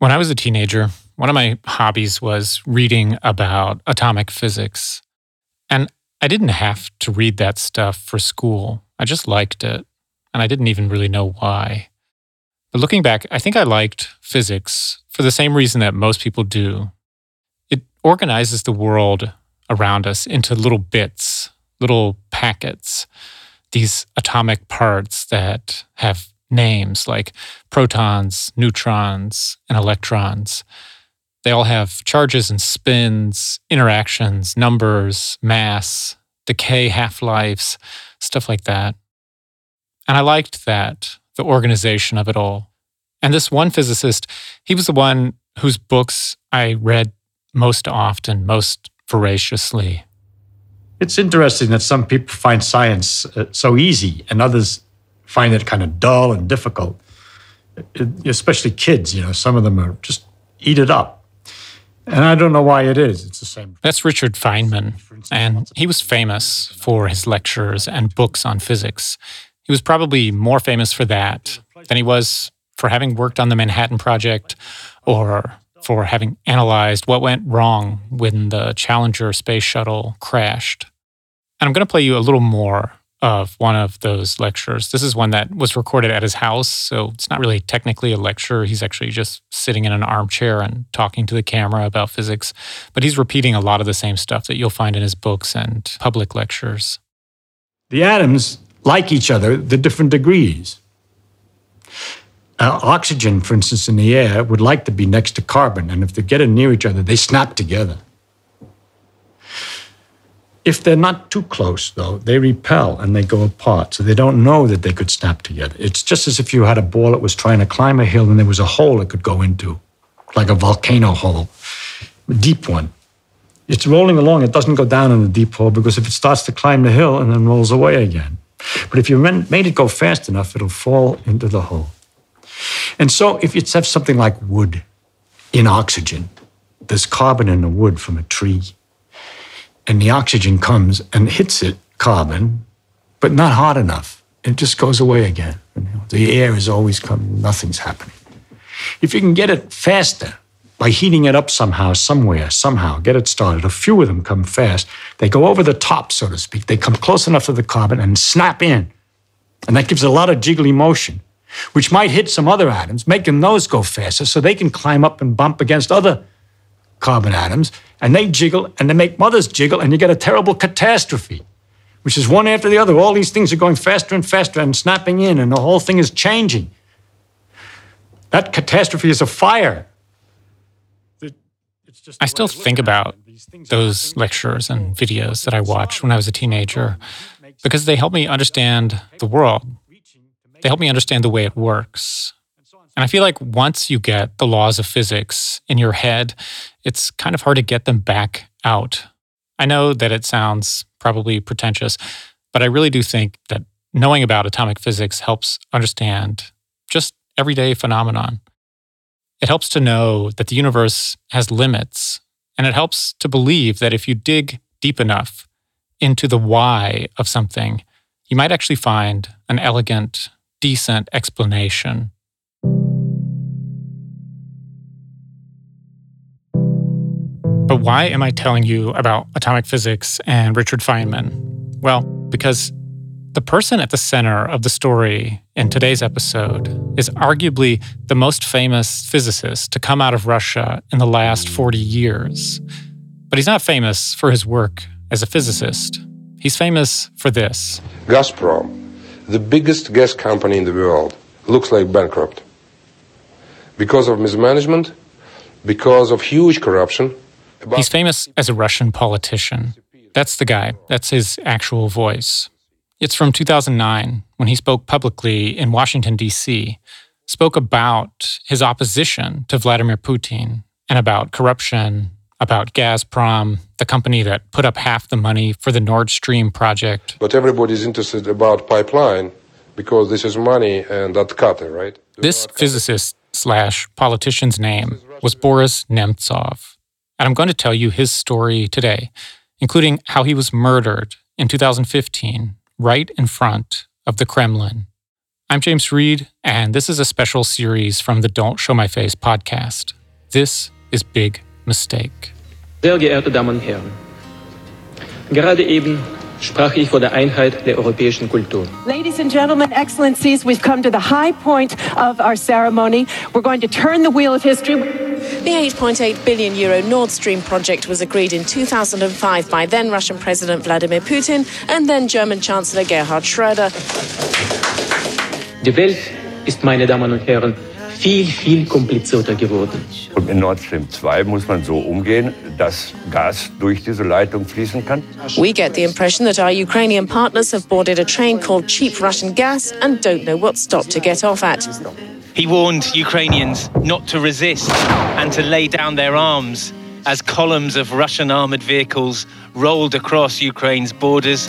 When I was a teenager, one of my hobbies was reading about atomic physics. And I didn't have to read that stuff for school. I just liked it. And I didn't even really know why. But looking back, I think I liked physics for the same reason that most people do. It organizes the world around us into little bits, little packets, these atomic parts that have names like protons, neutrons, and electrons. They all have charges and spins, interactions, numbers, mass, decay, half lives, stuff like that. And I liked that, the organization of it all. And this one physicist, he was the one whose books I read most often, most voraciously. It's interesting that some people find science uh, so easy and others find it kind of dull and difficult. It, especially kids, you know, some of them are just eat it up. And I don't know why it is. It's the same. That's Richard Feynman. And he was famous for his lectures and books on physics. He was probably more famous for that than he was for having worked on the Manhattan Project or for having analyzed what went wrong when the Challenger space shuttle crashed. And I'm going to play you a little more of one of those lectures. This is one that was recorded at his house, so it's not really technically a lecture. He's actually just sitting in an armchair and talking to the camera about physics, but he's repeating a lot of the same stuff that you'll find in his books and public lectures. The atoms like each other, the different degrees. Uh, oxygen, for instance, in the air would like to be next to carbon, and if they get near each other, they snap together. If they're not too close, though, they repel and they go apart. So they don't know that they could snap together. It's just as if you had a ball that was trying to climb a hill and there was a hole it could go into, like a volcano hole, a deep one. It's rolling along, it doesn't go down in the deep hole because if it starts to climb the hill and then rolls away again. But if you made it go fast enough, it'll fall into the hole. And so if you have something like wood in oxygen, there's carbon in the wood from a tree and the oxygen comes and hits it, carbon, but not hard enough. It just goes away again. The air is always coming, nothing's happening. If you can get it faster by heating it up somehow, somewhere, somehow, get it started, a few of them come fast. They go over the top, so to speak. They come close enough to the carbon and snap in. And that gives a lot of jiggly motion, which might hit some other atoms, making those go faster so they can climb up and bump against other carbon atoms, and they jiggle and they make mothers jiggle, and you get a terrible catastrophe, which is one after the other. All these things are going faster and faster and snapping in, and the whole thing is changing. That catastrophe is a fire. I still think about those lectures and videos that I watched when I was a teenager because they help me understand the world. They help me understand the way it works. And I feel like once you get the laws of physics in your head, it's kind of hard to get them back out. I know that it sounds probably pretentious, but I really do think that knowing about atomic physics helps understand just everyday phenomenon. It helps to know that the universe has limits, and it helps to believe that if you dig deep enough into the why of something, you might actually find an elegant, decent explanation But why am I telling you about atomic physics and Richard Feynman? Well, because the person at the center of the story in today's episode is arguably the most famous physicist to come out of Russia in the last 40 years. But he's not famous for his work as a physicist. He's famous for this Gazprom, the biggest gas company in the world, looks like bankrupt. Because of mismanagement, because of huge corruption, He's famous as a Russian politician. That's the guy, that's his actual voice. It's from 2009 when he spoke publicly in Washington, D.C., spoke about his opposition to Vladimir Putin and about corruption, about Gazprom, the company that put up half the money for the Nord Stream project. But everybody's interested about pipeline because this is money and that cut, right? This physicist slash politician's name was Boris Nemtsov. And I'm going to tell you his story today, including how he was murdered in 2015 right in front of the Kremlin. I'm James Reed, and this is a special series from the Don't Show My Face podcast. This is Big Mistake. Sehr geehrte Damen und Herren, gerade eben sprach ich vor der Einheit der europäischen Kultur. Ladies and gentlemen, excellencies, we've come to the high point of our ceremony. We're going to turn the wheel of history. The 8.8 billion euro Nord Stream project was agreed in 2005 by then Russian President Vladimir Putin and then German Chancellor Gerhard Schröder. Die Welt ist, meine Damen und Herren, viel, viel komplizierter geworden. Und in Nord Stream 2 muss man so umgehen, dass Gas durch diese Leitung fließen kann. We get the impression that our Ukrainian partners have boarded a train called cheap Russian gas and don't know what stop to get off at. He warned Ukrainians not to resist and to lay down their arms as columns of Russian armored vehicles rolled across Ukraine's borders.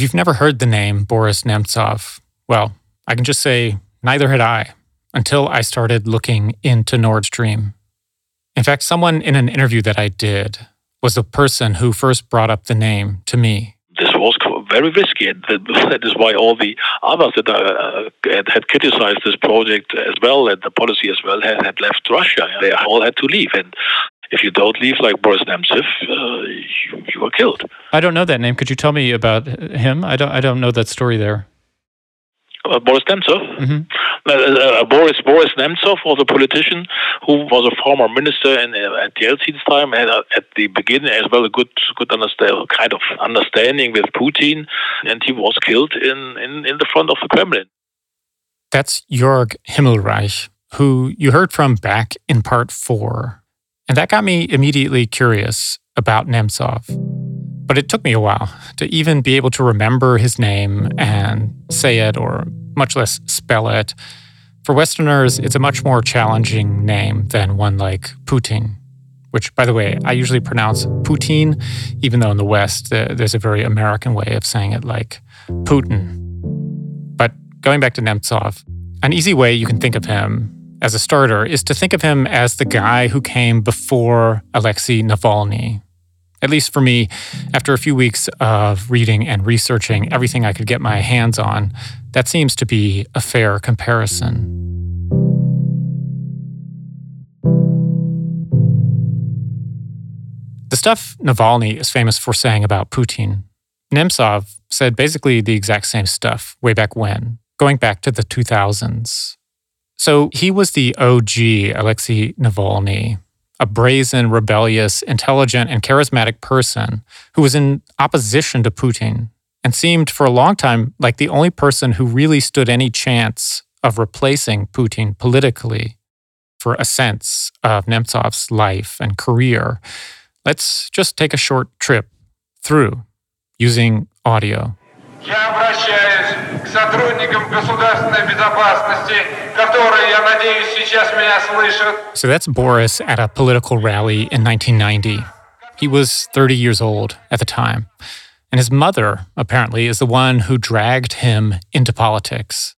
If you've never heard the name Boris Nemtsov, well, I can just say neither had I until I started looking into Nord Stream. In fact, someone in an interview that I did was the person who first brought up the name to me. This was very risky, and that is why all the others that uh, had, had criticized this project as well and the policy as well had, had left Russia. They all had to leave, and if you don't leave like Boris Nemtsov, uh, you, you are killed. I don't know that name. Could you tell me about him? I don't. I don't know that story there. Uh, Boris Nemtsov. Mhm. Uh, uh, Boris Boris Nemtsov was a politician who was a former minister in, uh, at Yeltsin's time, had uh, at the beginning as well a good good understand, kind of understanding with Putin, and he was killed in, in, in the front of the Kremlin. That's Jörg Himmelreich, who you heard from back in part four. And that got me immediately curious about Nemtsov. But it took me a while to even be able to remember his name and say it, or much less spell it. For Westerners, it's a much more challenging name than one like Putin, which, by the way, I usually pronounce Putin, even though in the West uh, there's a very American way of saying it like Putin. But going back to Nemtsov, an easy way you can think of him as a starter is to think of him as the guy who came before Alexei Navalny. At least for me, after a few weeks of reading and researching everything I could get my hands on, that seems to be a fair comparison. The stuff Navalny is famous for saying about Putin, Nemtsov said basically the exact same stuff way back when, going back to the 2000s. So he was the OG Alexei Navalny, a brazen, rebellious, intelligent, and charismatic person who was in opposition to Putin and seemed for a long time like the only person who really stood any chance of replacing Putin politically. For a sense of Nemtsov's life and career, let's just take a short trip through using audio. Я обращаюсь к сотрудникам государственной безопасности, которые, я надеюсь, сейчас меня слышат. So that's Boris at a political rally in 1990. He was 30 years old at the time. And his mother, apparently, is the one who dragged him into politics.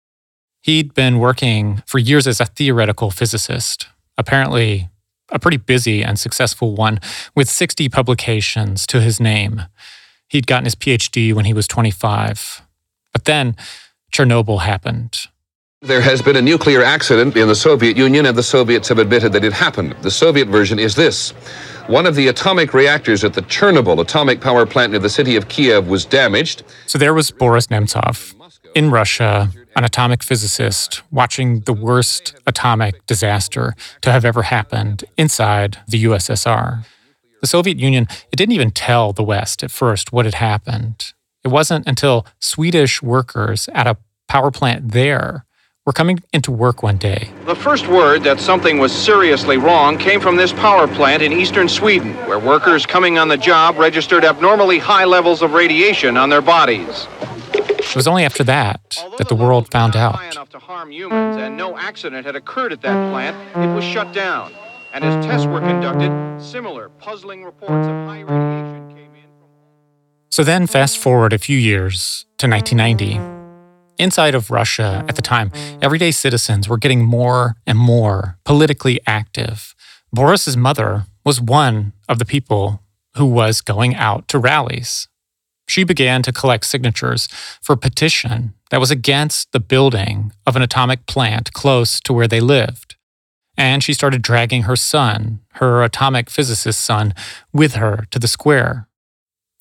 He'd been working for years as a theoretical physicist, apparently a pretty busy and successful one, with 60 publications to his name. He'd gotten his PhD when he was 25. But then Chernobyl happened. There has been a nuclear accident in the Soviet Union, and the Soviets have admitted that it happened. The Soviet version is this one of the atomic reactors at the Chernobyl atomic power plant near the city of Kiev was damaged. So there was Boris Nemtsov in Russia, an atomic physicist, watching the worst atomic disaster to have ever happened inside the USSR. The Soviet Union, it didn't even tell the West at first what had happened. It wasn't until Swedish workers at a power plant there were coming into work one day The first word that something was seriously wrong came from this power plant in eastern Sweden, where workers coming on the job registered abnormally high levels of radiation on their bodies. It was only after that that the world found out. High enough to harm humans, and no accident had occurred at that plant, it was shut down. And as tests were conducted, similar puzzling reports of high radiation came in. from. So then, fast forward a few years to 1990. Inside of Russia at the time, everyday citizens were getting more and more politically active. Boris's mother was one of the people who was going out to rallies. She began to collect signatures for a petition that was against the building of an atomic plant close to where they lived And she started dragging her son, her atomic physicist son, with her to the square.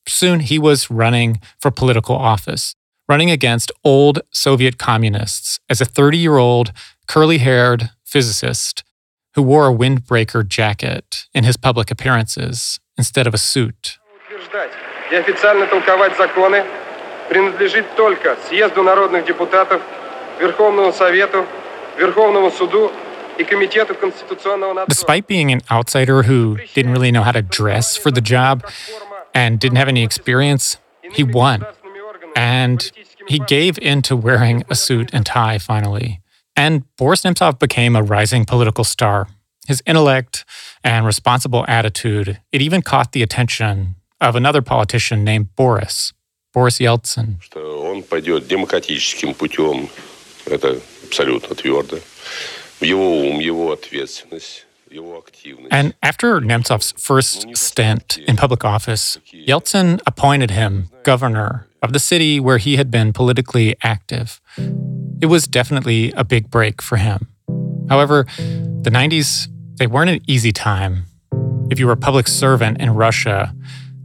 Soon he was running for political office, running against old Soviet communists as a 30 year old, curly haired physicist who wore a windbreaker jacket in his public appearances instead of a suit. и официально толковать законы принадлежит только Съезду народных депутатов, Верховному Совету, Верховному суду и Комитету конституционного надзора. Despite being an outsider who didn't really know how to dress for the job and didn't have any experience, he won. And he gave into wearing a suit and tie finally. And Boris Nemtsov became a rising political star. His intellect and responsible attitude, it even caught the attention of another politician named Boris, Boris Yeltsin. Он пойдет демократическим путем. Это абсолютно твердо. And after Nemtsov's first stint in public office, Yeltsin appointed him governor of the city where he had been politically active. It was definitely a big break for him. However, the 90s, they weren't an easy time. If you were a public servant in Russia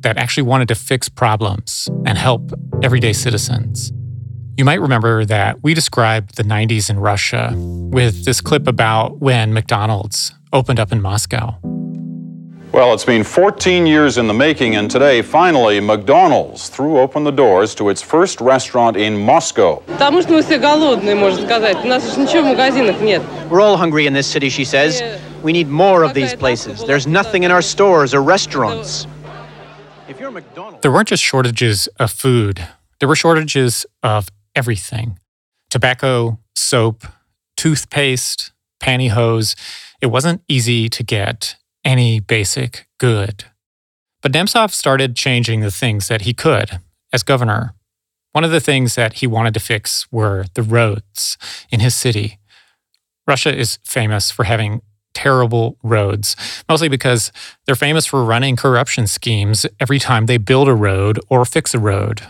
that actually wanted to fix problems and help everyday citizens, you might remember that we described the 90s in Russia with this clip about when McDonald's opened up in Moscow. Well, it's been 14 years in the making, and today, finally, McDonald's threw open the doors to its first restaurant in Moscow. We're all hungry in this city, she says. We need more of these places. There's nothing in our stores or restaurants. There weren't just shortages of food, there were shortages of everything tobacco, soap, toothpaste, pantyhose. It wasn't easy to get any basic good. But Nemtsov started changing the things that he could as governor. One of the things that he wanted to fix were the roads in his city. Russia is famous for having terrible roads, mostly because they're famous for running corruption schemes every time they build a road or fix a road.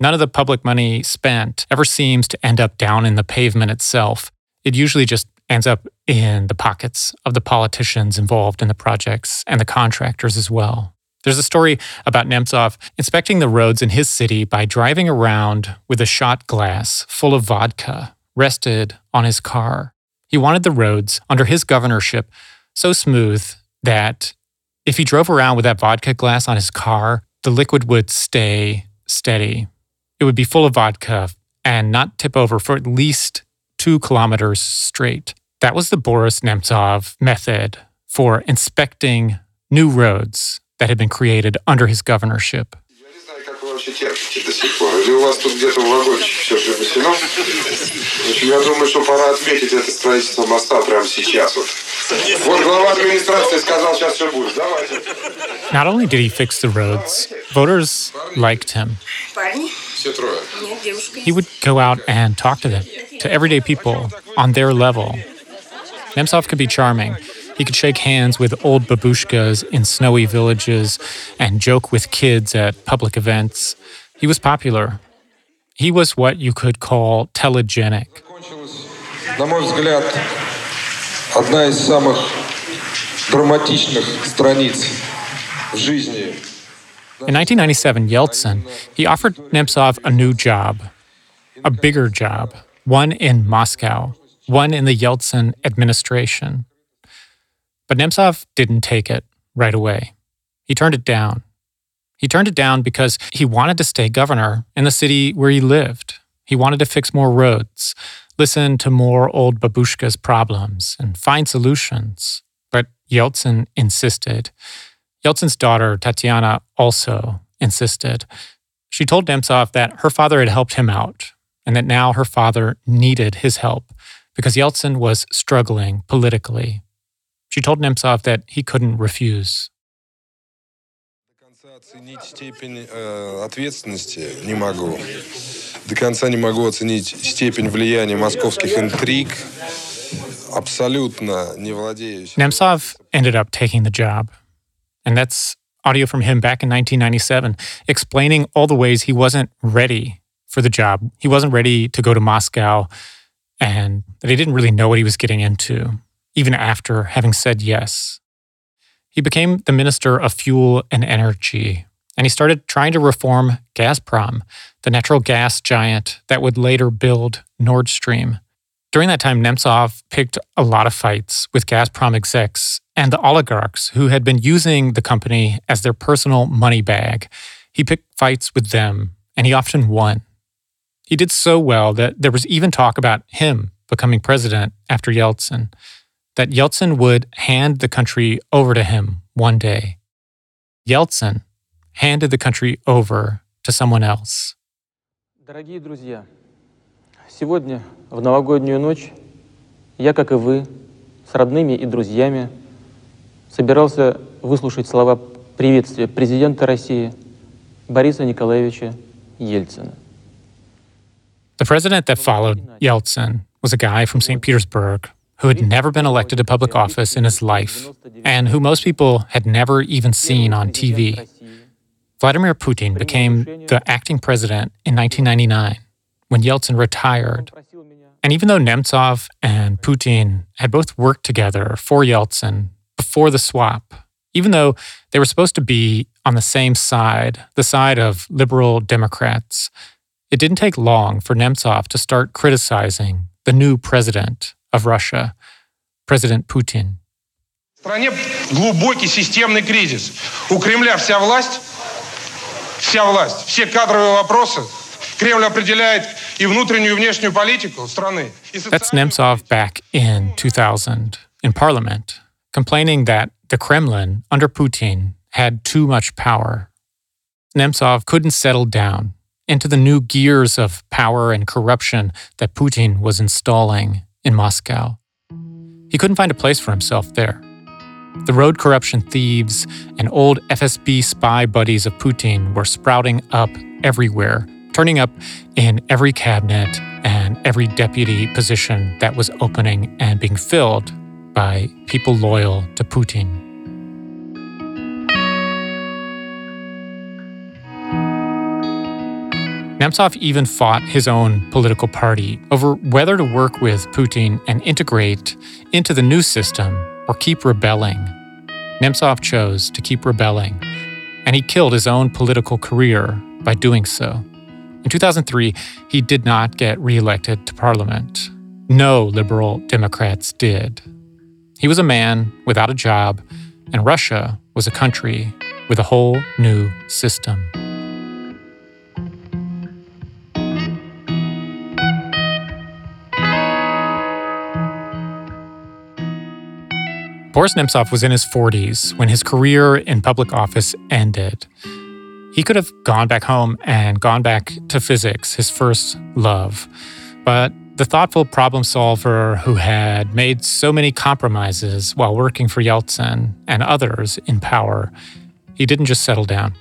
None of the public money spent ever seems to end up down in the pavement itself. It usually just ends up in the pockets of the politicians involved in the projects and the contractors as well. There's a story about Nemtsov inspecting the roads in his city by driving around with a shot glass full of vodka rested on his car. He wanted the roads under his governorship so smooth that if he drove around with that vodka glass on his car, the liquid would stay steady. It would be full of vodka and not tip over for at least two kilometers straight. That was the Boris Nemtsov method for inspecting new roads that had been created under his governorship Как вы вообще терпите до сих пор? Или у вас тут где-то в вагончике все припасено? В общем, я думаю, что пора отметить это строительство моста прямо сейчас. Вот, вот глава администрации сказал, сейчас все будет. Давайте. Not only did he fix the roads, voters liked him. Все трое. He would go out and talk to them, to everyday people on their level. Nemtsov could be charming. He could shake hands with old babushkas in snowy villages and joke with kids at public events. He was popular. He was what you could call telegenic. На мой взгляд, одна из самых драматичных страниц в жизни In 1997, Yeltsin, he offered Nemtsov a new job, a bigger job, one in Moscow, one in the Yeltsin administration. But Nemtsov didn't take it right away. He turned it down. He turned it down because he wanted to stay governor in the city where he lived. He wanted to fix more roads, listen to more old babushka's problems, and find solutions. But Yeltsin insisted. Yeltsin's daughter, Tatiana, also insisted. She told Nemtsov that her father had helped him out and that now her father needed his help because Yeltsin was struggling politically. She told Nemtsov that he couldn't refuse. Оценить степень э, ответственности не могу. До конца не могу оценить степень влияния московских интриг. Абсолютно не владеющих. Nemtsov ended up taking the job. And that's audio from him back in 1997, explaining all the ways he wasn't ready for the job. He wasn't ready to go to Moscow and that he didn't really know what he was getting into, even after having said yes. He became the Minister of Fuel and Energy, and he started trying to reform Gazprom, the natural gas giant that would later build Nord Stream. During that time, Nemtsov picked a lot of fights with Gazprom execs and the oligarchs who had been using the company as their personal money bag. He picked fights with them, and he often won. He did so well that there was even talk about him becoming president after Yeltsin, that Yeltsin would hand the country over to him one day. Yeltsin handed the country over to someone else. Дорогие друзья, сегодня, в новогоднюю ночь, я, как и вы, с родными и друзьями, собирался выслушать слова приветствия президента России Бориса Николаевича Ельцина. The president that followed Yeltsin was a guy from St. Petersburg who had never been elected to public office in his life and who most people had never even seen on TV. Vladimir Putin became the acting president in 1999 when Yeltsin retired. And even though Nemtsov and Putin had both worked together for Yeltsin before the swap, even though they were supposed to be on the same side, the side of liberal Democrats, it didn't take long for Nemtsov to start criticizing the new president of Russia, President Putin. В стране глубокий системный кризис. У Кремля вся власть, вся власть, все кадровые вопросы. Кремль определяет и внутреннюю, и внешнюю политику страны. That's Nemtsov back in 2000 in parliament, complaining that the Kremlin under Putin had too much power. Nemtsov couldn't settle down into the new gears of power and corruption that Putin was installing in Moscow. He couldn't find a place for himself there. The road corruption thieves and old FSB spy buddies of Putin were sprouting up everywhere, turning up in every cabinet and every deputy position that was opening and being filled by people loyal to Putin. Nemtsov even fought his own political party over whether to work with Putin and integrate into the new system or keep rebelling. Nemtsov chose to keep rebelling, and he killed his own political career by doing so. In 2003, he did not get reelected to parliament. No liberal Democrats did. He was a man without a job, and Russia was a country with a whole new system. Boris Nemtsov was in his 40s when his career in public office ended. He could have gone back home and gone back to physics, his first love. But the thoughtful problem solver who had made so many compromises while working for Yeltsin and others in power, he didn't just settle down.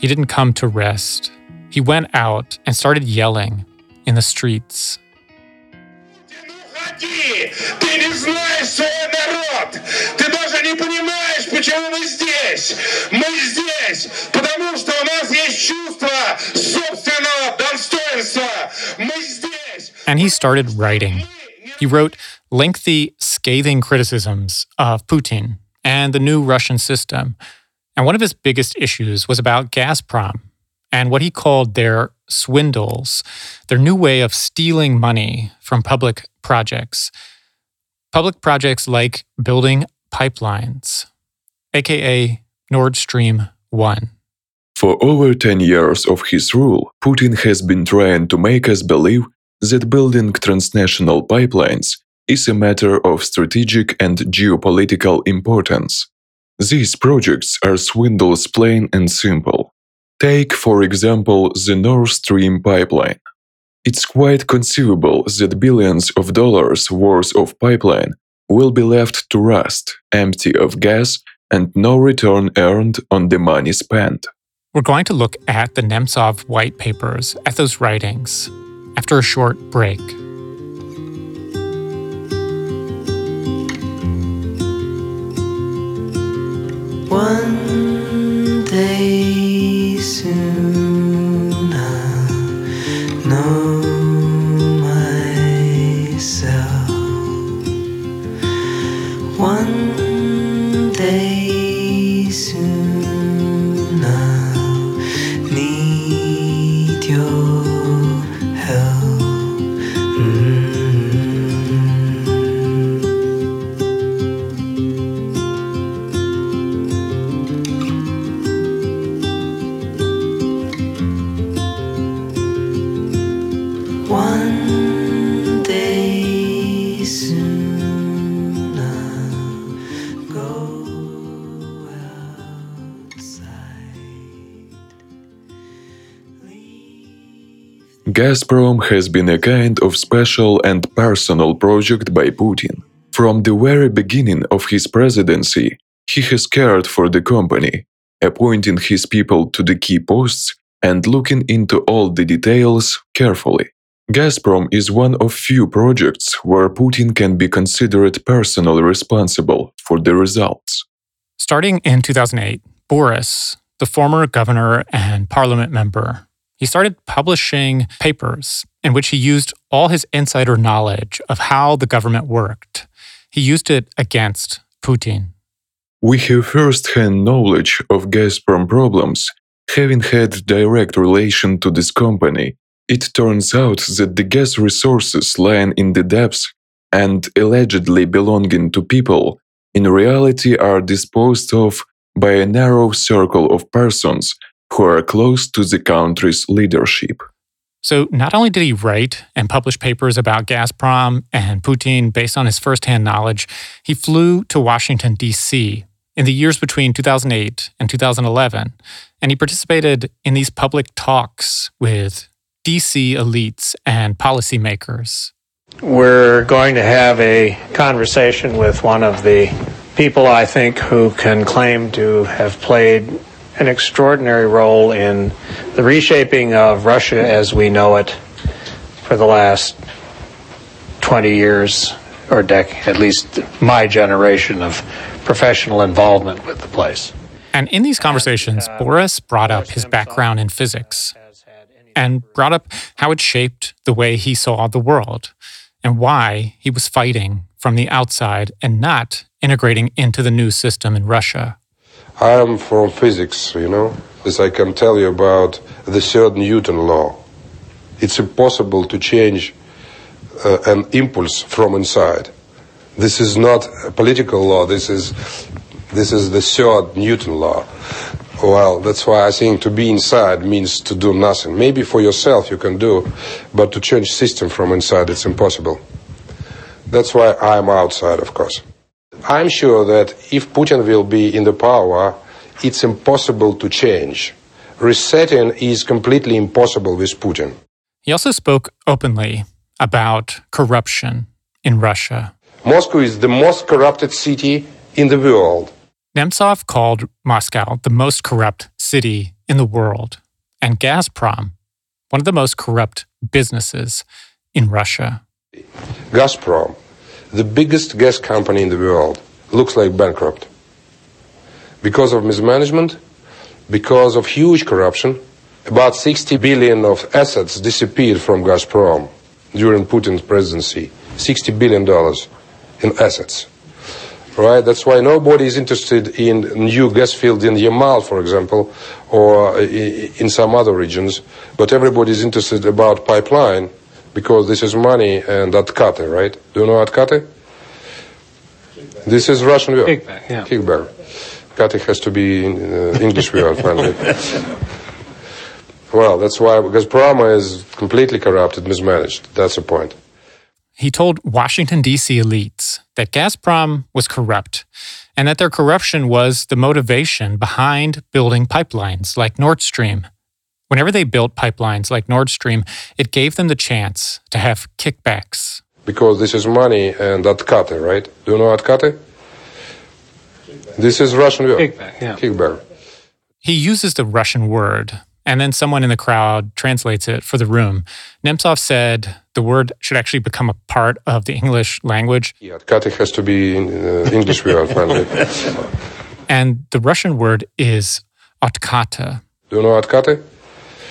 He didn't come to rest. He went out and started yelling in the streets. Ты не знаешь свой народ! Ты даже не понимаешь, почему мы здесь! Мы здесь, потому что у нас есть чувство собственного достоинства! Мы здесь! And he started writing. He wrote lengthy, scathing criticisms of Putin and the new Russian system. And one of his biggest issues was about Gazprom and what he called their swindles, their new way of stealing money from public projects. Public projects like building pipelines, aka Nord Stream 1. For over 10 years of his rule, Putin has been trying to make us believe that building transnational pipelines is a matter of strategic and geopolitical importance. These projects are swindles plain and simple. Take, for example, the Nord Stream pipeline. It's quite conceivable that billions of dollars worth of pipeline will be left to rust, empty of gas, and no return earned on the money spent. We're going to look at the Nemtsov white papers, at those writings, after a short break. One Gazprom has been a kind of special and personal project by Putin. From the very beginning of his presidency, he has cared for the company, appointing his people to the key posts and looking into all the details carefully. Gazprom is one of few projects where Putin can be considered personally responsible for the results. Starting in 2008, Boris, the former governor and parliament member, he started publishing papers in which he used all his insider knowledge of how the government worked. He used it against Putin. We have first-hand knowledge of Gazprom problems, having had direct relation to this company. It turns out that the gas resources lying in the depths and allegedly belonging to people in reality are disposed of by a narrow circle of persons who are close to the country's leadership. So, not only did he write and publish papers about Gazprom and Putin based on his firsthand knowledge, he flew to Washington, D.C. in the years between 2008 and 2011, and he participated in these public talks with DC elites and policymakers. We're going to have a conversation with one of the people I think who can claim to have played an extraordinary role in the reshaping of Russia as we know it for the last 20 years or dec- at least my generation of professional involvement with the place. And in these conversations, uh, Boris brought up his background in physics and brought up how it shaped the way he saw the world and why he was fighting from the outside and not integrating into the new system in Russia. I am from physics, you know, as I can tell you about the third Newton law. It's impossible to change uh, an impulse from inside. This is not a political law. This is this is the third Newton law. Well, that's why I think to be inside means to do nothing. Maybe for yourself you can do, but to change system from inside it's impossible. That's why I'm outside, of course. I'm sure that if Putin will be in the power, it's impossible to change. Resetting is completely impossible with Putin. He also spoke openly about corruption in Russia. Moscow is the most corrupted city in the world. Nemtsov called Moscow the most corrupt city in the world, and Gazprom one of the most corrupt businesses in Russia. Gazprom, the biggest gas company in the world, looks like bankrupt. Because of mismanagement, because of huge corruption, about 60 billion of assets disappeared from Gazprom during Putin's presidency. 60 billion dollars in assets. Right? That's why nobody is interested in new gas field in Yamal, for example, or in some other regions. But everybody is interested about pipeline because this is money and Atkate, right? Do you know Atkate? This is Russian word. Kickback, yeah. Kickback. Kate has to be in, uh, English word finally. well, that's why because Gazprom is completely corrupted, mismanaged. That's the point. He told Washington, D.C. elites that Gazprom was corrupt and that their corruption was the motivation behind building pipelines like Nord Stream. Whenever they built pipelines like Nord Stream, it gave them the chance to have kickbacks. Because this is money and atkate, right? Do you know atkate? This is Russian word. Kickback, yeah. Kickback. He uses the Russian word, and then someone in the crowd translates it for the room. Nemtsov said the word should actually become a part of the English language. Yeah, atkate has to be in, uh, English word, finally. and the Russian word is atkate. Do you know otkate?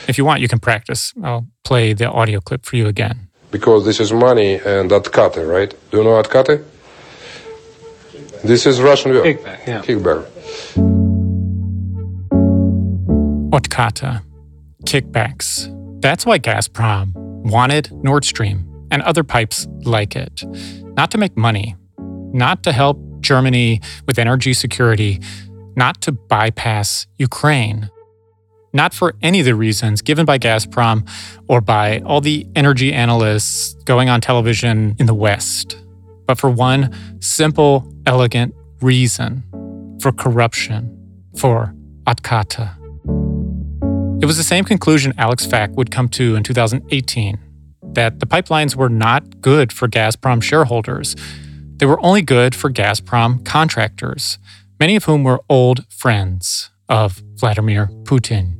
If you want, you can practice. I'll play the audio clip for you again. Because this is money and atkate, right? Do you know atkate? This is Russian word. Kickback. Yeah. Kickback. Otkata. Kickbacks. That's why Gazprom wanted Nord Stream and other pipes like it. Not to make money, not to help Germany with energy security, not to bypass Ukraine. Not for any of the reasons given by Gazprom or by all the energy analysts going on television in the West, but for one simple, elegant reason for corruption, for Atkata. It was the same conclusion Alex Fak would come to in 2018 that the pipelines were not good for Gazprom shareholders. They were only good for Gazprom contractors, many of whom were old friends of Vladimir Putin.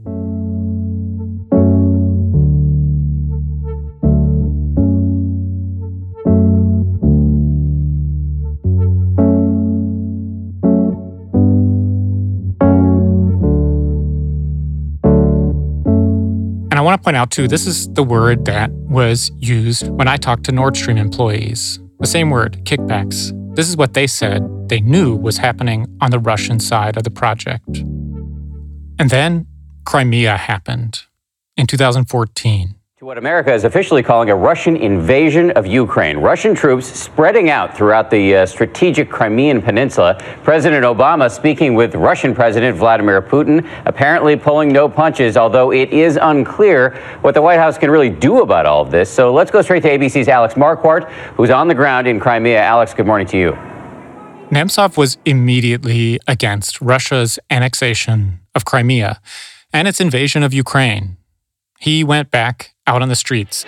And I want to point out, too, this is the word that was used when I talked to Nord Stream employees. The same word, kickbacks. This is what they said they knew was happening on the Russian side of the project. And then Crimea happened in 2014. To what America is officially calling a Russian invasion of Ukraine. Russian troops spreading out throughout the uh, strategic Crimean Peninsula. President Obama speaking with Russian President Vladimir Putin, apparently pulling no punches, although it is unclear what the White House can really do about all of this. So let's go straight to ABC's Alex Marquardt, who's on the ground in Crimea. Alex, good morning to you. Nemtsov was immediately against Russia's annexation of Crimea and its invasion of Ukraine. He went back out on the streets.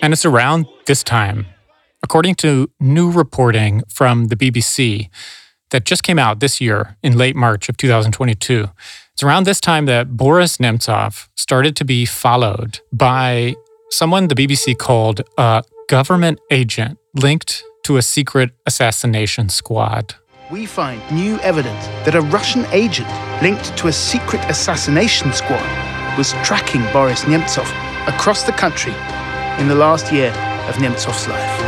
And it's around this time, according to new reporting from the BBC that just came out this year in late March of 2022. It's around this time that Boris Nemtsov started to be followed by someone the BBC called a government agent linked to a secret assassination squad. We find new evidence that a Russian agent linked to a secret assassination squad was tracking Boris Nemtsov across the country in the last year of Nemtsov's life.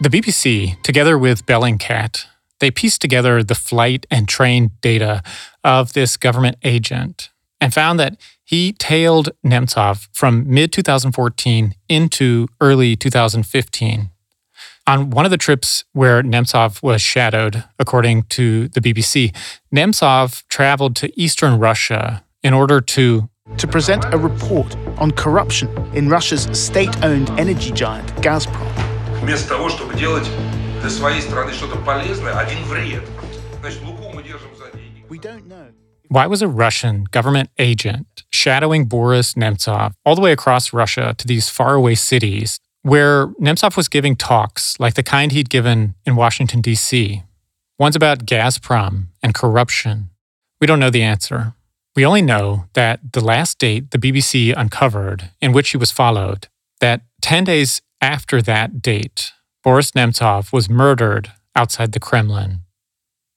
The BBC, together with Bellingcat, they pieced together the flight and train data of this government agent and found that he tailed Nemtsov from mid 2014 into early 2015 On one of the trips where Nemtsov was shadowed, according to the BBC, Nemtsov traveled to eastern Russia in order to To present a report on corruption in Russia's state owned energy giant Gazprom. Вместо того, чтобы делать для своей страны что-то полезное, один вред. Значит, Луку мы держим за деньги. We don't know. Why was a Russian government agent shadowing Boris Nemtsov all the way across Russia to these faraway cities where Nemtsov was giving talks like the kind he'd given in Washington, D.C.? One's about Gazprom and corruption. We don't know the answer. We only know that the last date the BBC uncovered in which he was followed, that 10 days after that date, Boris Nemtsov was murdered outside the Kremlin,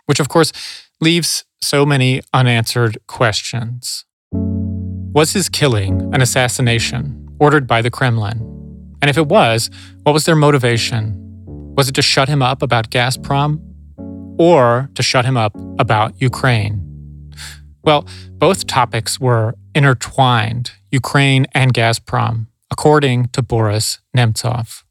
which of course leaves so many unanswered questions. Was his killing an assassination ordered by the Kremlin? And if it was, what was their motivation? Was it to shut him up about Gazprom? Or to shut him up about Ukraine? Well, both topics were intertwined Ukraine and Gazprom, according to Boris Nemtsov.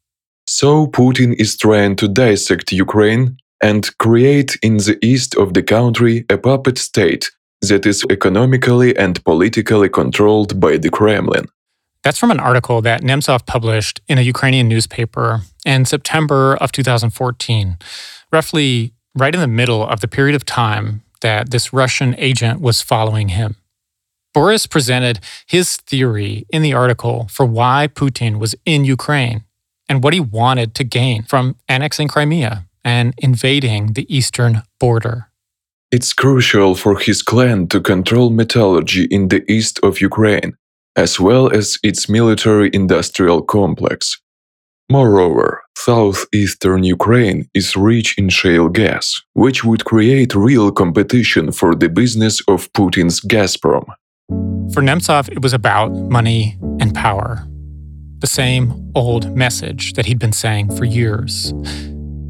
So Putin is trying to dissect Ukraine and create in the east of the country a puppet state that is economically and politically controlled by the Kremlin. That's from an article that Nemtsov published in a Ukrainian newspaper in September of 2014, roughly right in the middle of the period of time that this Russian agent was following him. Boris presented his theory in the article for why Putin was in Ukraine and what he wanted to gain from annexing Crimea and invading the eastern border. It's crucial for his clan to control metallurgy in the east of Ukraine, as well as its military industrial complex. Moreover, southeastern Ukraine is rich in shale gas, which would create real competition for the business of Putin's Gazprom. For Nemtsov, it was about money and power. The same old message that he'd been saying for years.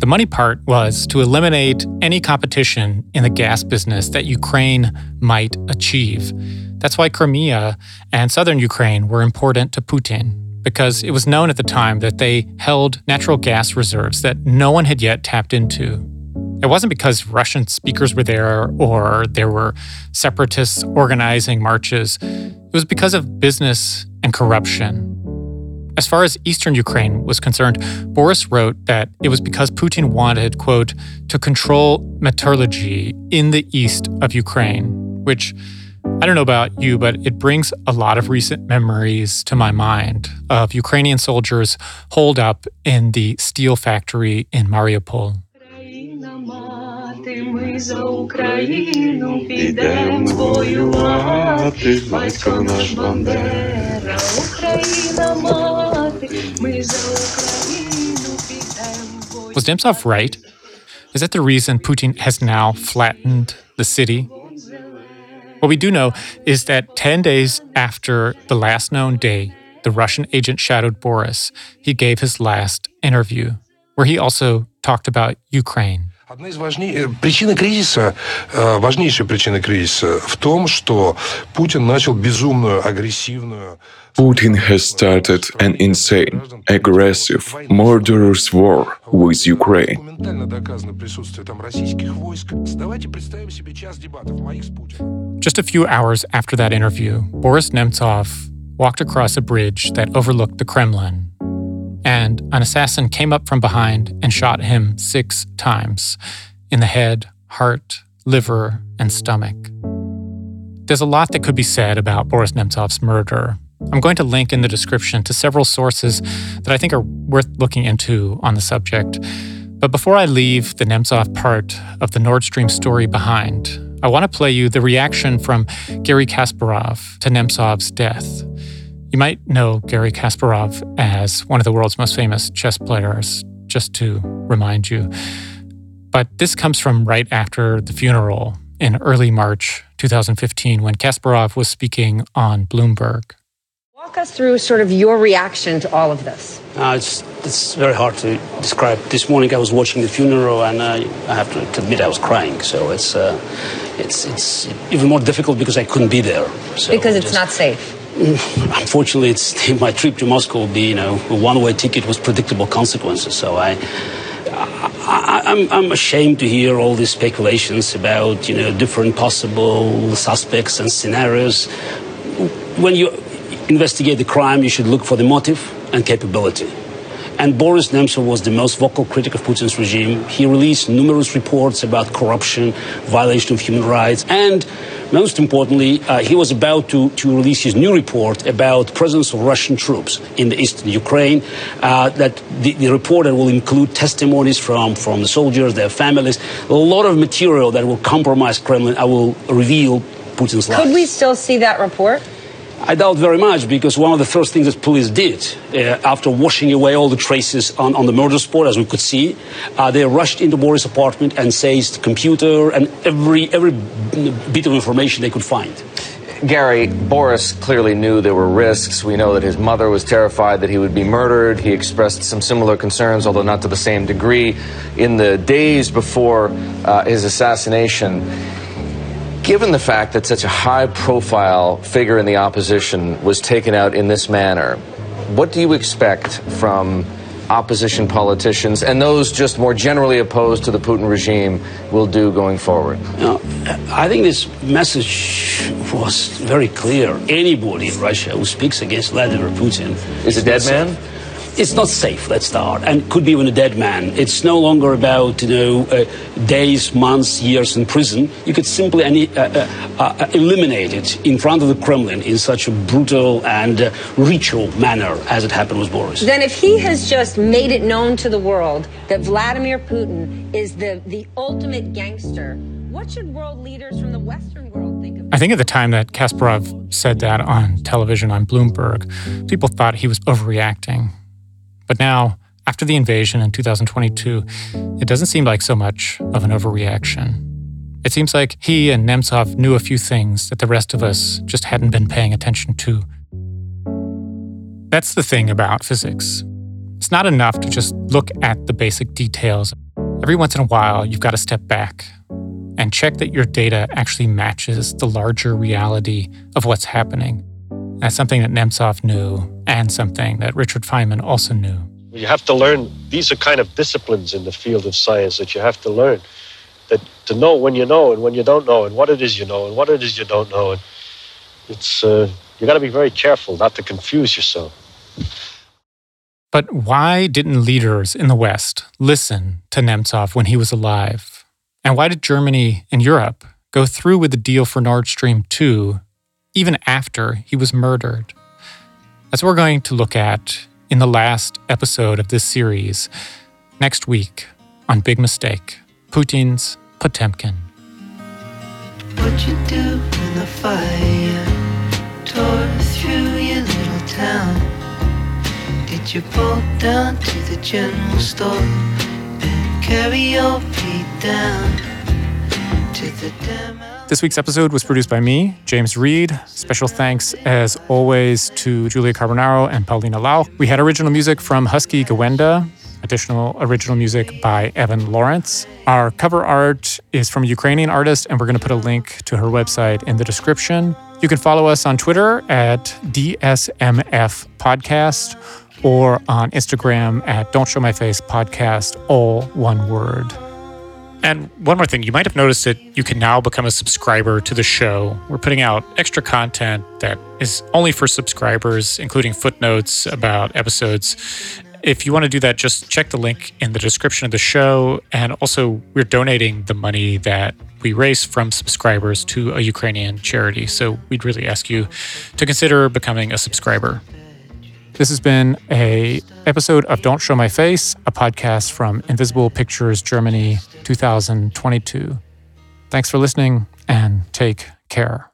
The money part was to eliminate any competition in the gas business that Ukraine might achieve. That's why Crimea and southern Ukraine were important to Putin, because it was known at the time that they held natural gas reserves that no one had yet tapped into. It wasn't because Russian speakers were there or there were separatists organizing marches. It was because of business and corruption. As far as eastern Ukraine was concerned, Boris wrote that it was because Putin wanted, quote, to control metallurgy in the east of Ukraine, which I don't know about you, but it brings a lot of recent memories to my mind of Ukrainian soldiers holed up in the steel factory in Mariupol. Ми за Україну підем воювати, батько наш Бандера, Україна мати, Was Nemtsov right? Is that the reason Putin has now flattened the city? What we do know is that 10 days after the last known day the Russian agent shadowed Boris, he gave his last interview, where he also talked about Ukraine. Одна из важнейших причина кризиса, э, важнейшая причина кризиса в том, что Путин начал безумную, агрессивную Putin has started an insane, aggressive, murderous war with Ukraine. Документально доказано присутствие там российских войск. Давайте представим себе час дебатов моих с Путиным. Just a few hours after that interview, Boris Nemtsov walked across a bridge that overlooked the Kremlin. And an assassin came up from behind and shot him six times in the head, heart, liver, and stomach. There's a lot that could be said about Boris Nemtsov's murder. I'm going to link in the description to several sources that I think are worth looking into on the subject. But before I leave the Nemtsov part of the Nord Stream story behind, I want to play you the reaction from Garry Kasparov to Nemtsov's death. You might know Garry Kasparov as one of the world's most famous chess players, just to remind you. But this comes from right after the funeral in early March 2015 when Kasparov was speaking on Bloomberg. Walk us through sort of your reaction to all of this. Uh, it's, it's very hard to describe. This morning I was watching the funeral and uh, I have to admit I was crying. So it's, uh, it's, it's even more difficult because I couldn't be there. So because it's just- not safe. Unfortunately, it's, my trip to Moscow will be, you know, a one-way ticket with predictable consequences. So I, I, I'm, I'm ashamed to hear all these speculations about, you know, different possible suspects and scenarios. When you investigate the crime, you should look for the motive and capability. And Boris Nemtsov was the most vocal critic of Putin's regime. He released numerous reports about corruption, violation of human rights, and most importantly, uh, he was about to, to release his new report about presence of Russian troops in the eastern Ukraine. Uh, that the, the report that will include testimonies from, from the soldiers, their families, a lot of material that will compromise Kremlin. I will reveal Putin's lies. Could we still see that report? I doubt very much because one of the first things that police did uh, after washing away all the traces on, on the murder spot, as we could see, uh, they rushed into Boris' apartment and seized the computer and every every bit of information they could find. Garry, Boris clearly knew there were risks. We know that his mother was terrified that he would be murdered. He expressed some similar concerns, although not to the same degree, in the days before uh, his assassination. Given the fact that such a high profile figure in the opposition was taken out in this manner, what do you expect from opposition politicians and those just more generally opposed to the Putin regime will do going forward? I think this message was very clear. Anybody in Russia who speaks against Vladimir Putin Is a dead man? It's not safe. Let's start, and could be even a dead man. It's no longer about you know uh, days, months, years in prison. You could simply uh, uh, uh, eliminate it in front of the Kremlin in such a brutal and uh, ritual manner as it happened with Boris. Then, if he has just made it known to the world that Vladimir Putin is the the ultimate gangster, what should world leaders from the Western world think of? I think at the time that Kasparov said that on television on Bloomberg, people thought he was overreacting. But now, after the invasion in 2022, it doesn't seem like so much of an overreaction. It seems like he and Nemtsov knew a few things that the rest of us just hadn't been paying attention to. That's the thing about physics. It's not enough to just look at the basic details. Every once in a while, you've got to step back and check that your data actually matches the larger reality of what's happening. That's something that Nemtsov knew and something that Richard Feynman also knew. You have to learn, these are kind of disciplines in the field of science that you have to learn. That to know when you know and when you don't know, and what it is you know and what it is you don't know. And it's, uh, you got to be very careful not to confuse yourself. But why didn't leaders in the West listen to Nemtsov when he was alive? And why did Germany and Europe go through with the deal for Nord Stream 2 even after he was murdered? That's what we're going to look at in the last episode of this series next week on Big Mistake Putin's Potemkin. What you do when the fire tore through your little town? Did you bolt down to the general store and carry your down to the dam? This week's episode was produced by me, James Reed. Special thanks, as always, to Julia Carbonaro and Paulina Lau. We had original music from Husky Gawenda, additional original music by Evan Lawrence. Our cover art is from a Ukrainian artist, and we're going to put a link to her website in the description. You can follow us on Twitter at DSMF Podcast or on Instagram at Don't Show My Face Podcast, all one word. And one more thing, you might have noticed that you can now become a subscriber to the show. We're putting out extra content that is only for subscribers, including footnotes about episodes. If you want to do that, just check the link in the description of the show. And also, we're donating the money that we raise from subscribers to a Ukrainian charity. So we'd really ask you to consider becoming a subscriber. This has been a episode of Don't Show My Face, a podcast from Invisible Pictures Germany 2022. Thanks for listening and take care.